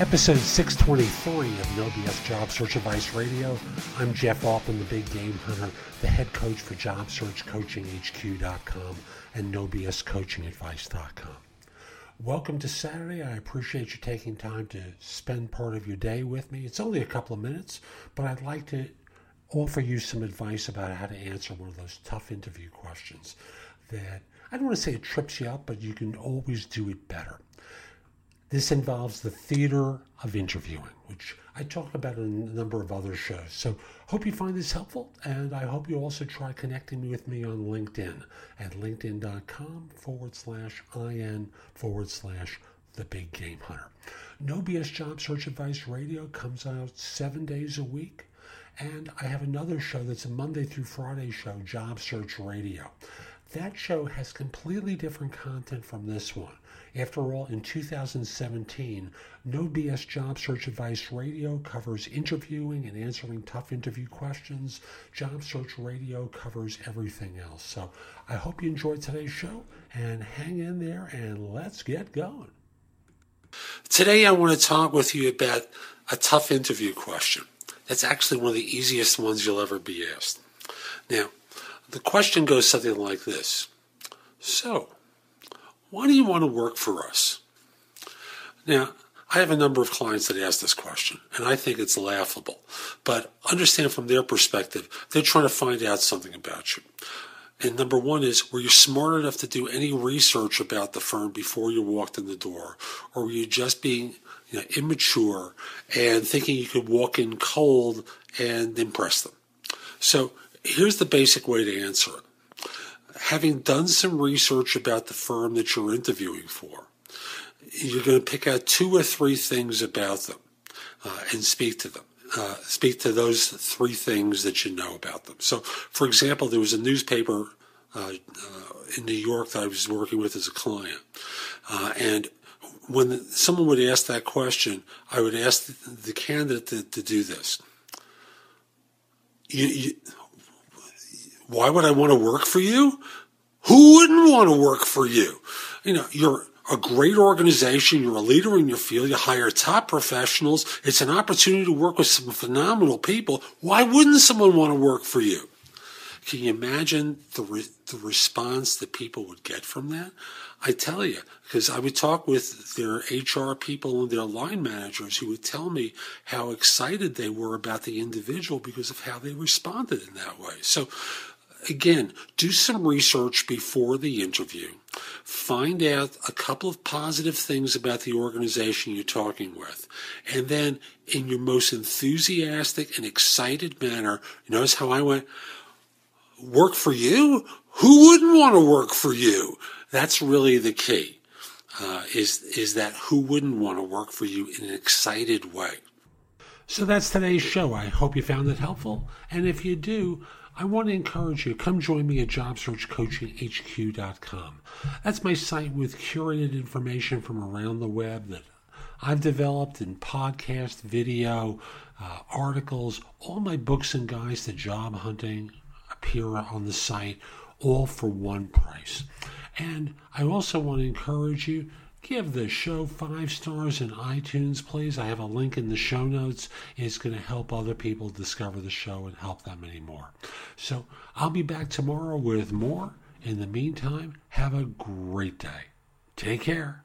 Episode 623 of No BS Job Search Advice Radio. I'm Jeff Altman, the Big Game Hunter, the head coach for JobSearchCoachingHQ.com and NoBSCoachingAdvice.com. Welcome to Saturday. I appreciate you taking time to spend part of your day with me. It's only a couple of minutes, but I'd like to offer you some advice about how to answer one of those tough interview questions that I don't want to say it trips you up, but you can always do it better. This involves the theater of interviewing, which I talk about in a number of other shows. So, hope you find this helpful, and I hope you also try connecting with me on LinkedIn at linkedin.com forward slash in forward slash the big game hunter. No BS Job Search Advice Radio comes out seven days a week, and I have another show that's a Monday through Friday show, Job Search Radio. That show has completely different content from this one. After all, in 2017, No BS Job Search Advice Radio covers interviewing and answering tough interview questions. Job Search Radio covers everything else. So I hope you enjoyed today's show and hang in there and let's get going. Today, I want to talk with you about a tough interview question. That's actually one of the easiest ones you'll ever be asked. Now, the question goes something like this So, why do you want to work for us? Now, I have a number of clients that ask this question, and I think it's laughable. But understand from their perspective, they're trying to find out something about you. And number one is, were you smart enough to do any research about the firm before you walked in the door? Or were you just being you know, immature and thinking you could walk in cold and impress them? So here's the basic way to answer it having done some research about the firm that you're interviewing for, you're going to pick out two or three things about them uh, and speak to them. Uh, speak to those three things that you know about them. So, for example, there was a newspaper uh, uh in New York that I was working with as a client, uh, and when someone would ask that question, I would ask the, the candidate to, to, do this. You, you, why would I want to work for you? Who wouldn't want to work for you? You know, you're a great organization. You're a leader in your field. You hire top professionals. It's an opportunity to work with some phenomenal people. Why wouldn't someone want to work for you? Can you imagine the, re- the response that people would get from that? I tell you, because I would talk with their HR people and their line managers who would tell me how excited they were about the individual because of how they responded in that way. So again, do some research before the interview. Find out a couple of positive things about the organization you're talking with. And then, in your most enthusiastic and excited manner, notice how I went, work for you? Who wouldn't want to work for you? That's really the key. Uh, is is that who wouldn't want to work for you in an excited way? So that's today's show. I hope you found it helpful, and if you do, I want to encourage you, come join me at JobSearchCoachingHQ.com. That's my site with curated information from around the web that I've developed in podcast, video, uh, articles, all my books and guides to job hunting appear on the site, all for one price. And I also want to encourage you give the show five stars in iTunes, please. I have a link in the show notes. It's going to help other people discover the show and help them anymore. So I'll be back tomorrow with more. In the meantime, have a great day. Take care.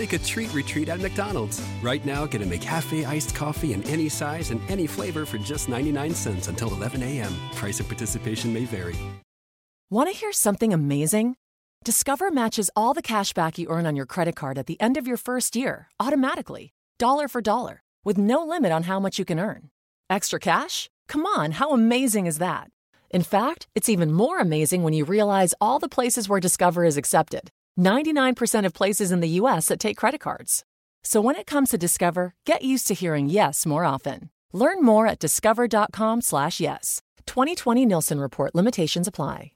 Take a treat retreat at McDonald's. Right now, get a McCafe iced coffee in any size and any flavor for just 99 cents until 11 a.m. Price of participation may vary. Want to hear something amazing? Discover matches all the cash back you earn on your credit card at the end of your first year automatically, dollar for dollar, with no limit on how much you can earn. Extra cash? Come on, how amazing is that? In fact, it's even more amazing when you realize all the places where Discover is accepted 99% of places in the US that take credit cards. So when it comes to Discover, get used to hearing yes more often. Learn more at discover.com/yes. 2020 Nielsen report limitations apply.